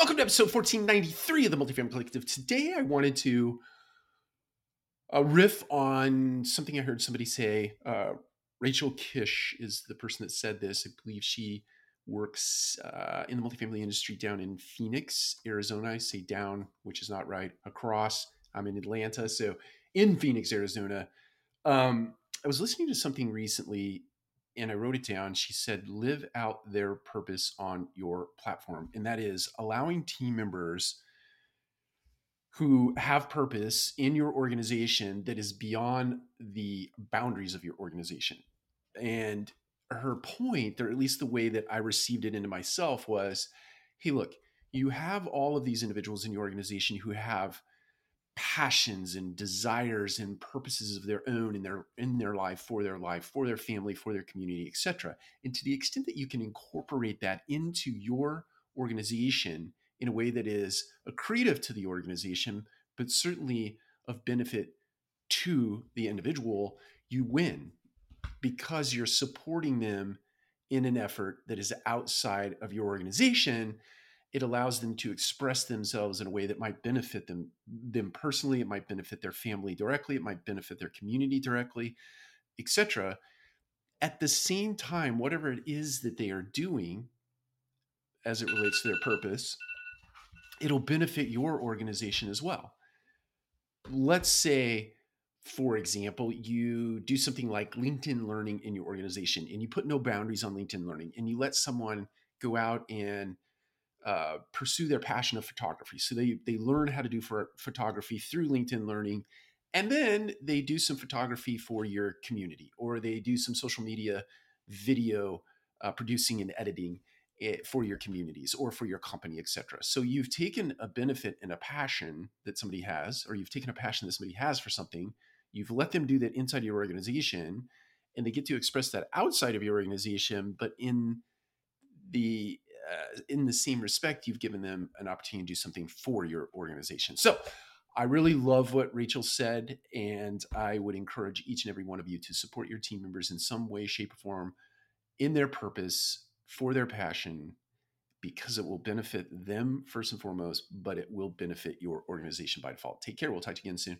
Welcome to episode 1493 of the Multifamily Collective. Today I wanted to uh, riff on something I heard somebody say. Uh, Rachel Kish is the person that said this. I believe she works uh, in the multifamily industry down in Phoenix, Arizona. I say down, which is not right. Across, I'm in Atlanta. So in Phoenix, Arizona. Um, I was listening to something recently and I wrote it down. She said, live out their purpose on your platform. And that is allowing team members who have purpose in your organization that is beyond the boundaries of your organization. And her point, or at least the way that I received it into myself, was hey, look, you have all of these individuals in your organization who have passions and desires and purposes of their own in their in their life for their life for their family for their community etc and to the extent that you can incorporate that into your organization in a way that is accretive to the organization but certainly of benefit to the individual you win because you're supporting them in an effort that is outside of your organization it allows them to express themselves in a way that might benefit them them personally it might benefit their family directly it might benefit their community directly etc at the same time whatever it is that they are doing as it relates to their purpose it'll benefit your organization as well. Let's say for example you do something like linkedin learning in your organization and you put no boundaries on linkedin learning and you let someone go out and uh, pursue their passion of photography. So they they learn how to do for photography through LinkedIn Learning, and then they do some photography for your community, or they do some social media video uh, producing and editing eh, for your communities or for your company, etc. So you've taken a benefit and a passion that somebody has, or you've taken a passion that somebody has for something. You've let them do that inside your organization, and they get to express that outside of your organization, but in the uh, in the same respect, you've given them an opportunity to do something for your organization. So I really love what Rachel said, and I would encourage each and every one of you to support your team members in some way, shape, or form in their purpose, for their passion, because it will benefit them first and foremost, but it will benefit your organization by default. Take care. We'll talk to you again soon.